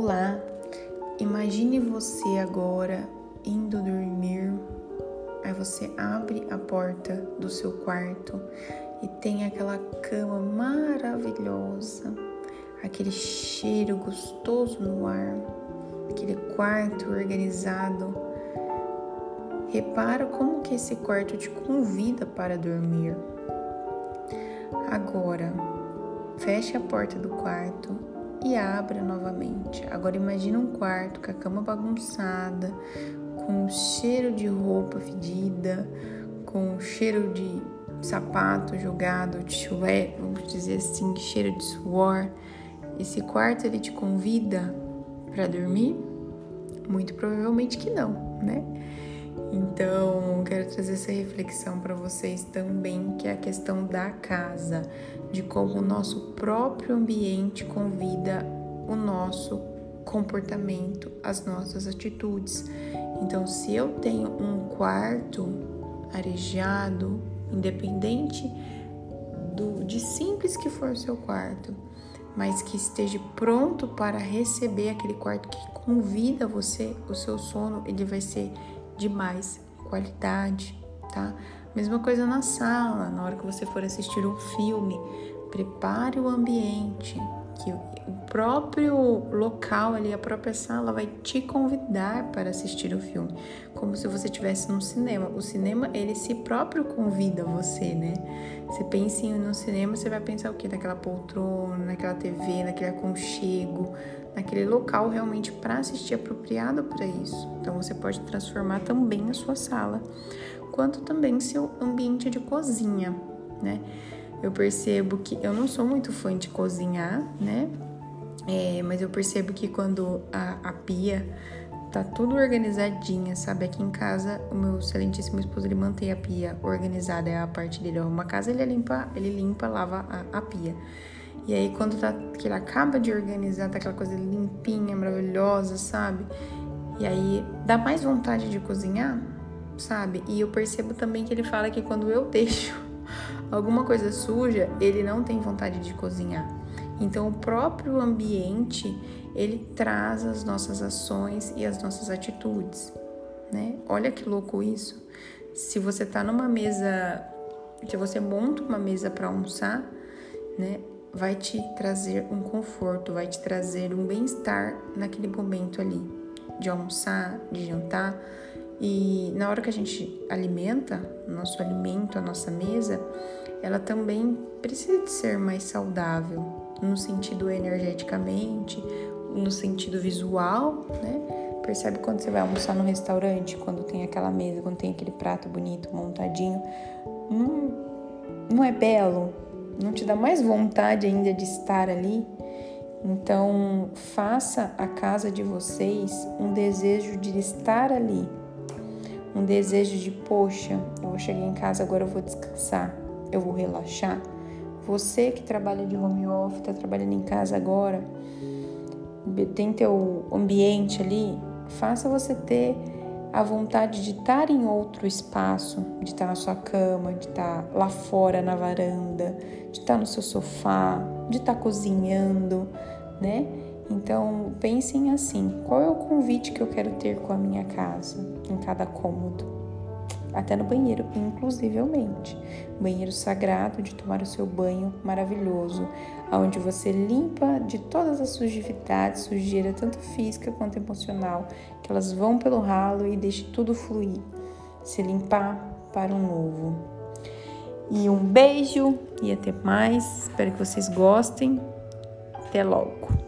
Olá, imagine você agora indo dormir. Aí você abre a porta do seu quarto e tem aquela cama maravilhosa, aquele cheiro gostoso no ar, aquele quarto organizado. Repara como que esse quarto te convida para dormir. Agora, feche a porta do quarto e abra novamente. Agora imagine um quarto com a cama bagunçada, com cheiro de roupa fedida, com cheiro de sapato jogado, de chulé, vamos dizer assim, cheiro de suor. Esse quarto ele te convida para dormir? Muito provavelmente que não, né? Então, quero trazer essa reflexão para vocês também, que é a questão da casa, de como o nosso próprio ambiente convida o nosso comportamento, as nossas atitudes. Então, se eu tenho um quarto arejado, independente do de simples que for o seu quarto, mas que esteja pronto para receber aquele quarto que convida você, o seu sono, ele vai ser de mais qualidade, tá? Mesma coisa na sala, na hora que você for assistir um filme, prepare o ambiente, que o próprio local ali, a própria sala vai te convidar para assistir o filme, como se você estivesse num cinema. O cinema, ele se próprio convida você, né? Você pensa em no cinema, você vai pensar o quê? Naquela poltrona, naquela TV, naquele aconchego, naquele local realmente para assistir apropriado para isso. Então você pode transformar também a sua sala, quanto também seu ambiente de cozinha, né? Eu percebo que eu não sou muito fã de cozinhar, né? É, mas eu percebo que quando a, a pia tá tudo organizadinha, sabe? Aqui em casa, o meu excelentíssimo esposo, ele mantém a pia organizada, é a parte dele. Uma casa, ele limpa, ele limpa, lava a, a pia. E aí, quando tá, que ele acaba de organizar, tá aquela coisa limpinha, maravilhosa, sabe? E aí, dá mais vontade de cozinhar, sabe? E eu percebo também que ele fala que quando eu deixo alguma coisa suja, ele não tem vontade de cozinhar. Então, o próprio ambiente, ele traz as nossas ações e as nossas atitudes, né? Olha que louco isso. Se você tá numa mesa, se você monta uma mesa para almoçar, né? vai te trazer um conforto, vai te trazer um bem-estar naquele momento ali de almoçar, de jantar. E na hora que a gente alimenta, nosso alimento, a nossa mesa, ela também precisa de ser mais saudável, no sentido energeticamente, no sentido visual, né? Percebe quando você vai almoçar no restaurante, quando tem aquela mesa, quando tem aquele prato bonito, montadinho, não, não é belo, não te dá mais vontade ainda de estar ali? Então, faça a casa de vocês um desejo de estar ali. Um desejo de, poxa, eu vou chegar em casa agora, eu vou descansar, eu vou relaxar. Você que trabalha de home office, está trabalhando em casa agora, tem teu ambiente ali, faça você ter a vontade de estar em outro espaço, de estar na sua cama, de estar lá fora na varanda, de estar no seu sofá, de estar cozinhando, né? Então, pensem assim: qual é o convite que eu quero ter com a minha casa, em cada cômodo? até no banheiro, inclusivemente. Banheiro sagrado de tomar o seu banho maravilhoso, onde você limpa de todas as sujidades, sujeira tanto física quanto emocional, que elas vão pelo ralo e deixe tudo fluir, se limpar para um novo. E um beijo e até mais. Espero que vocês gostem. Até logo.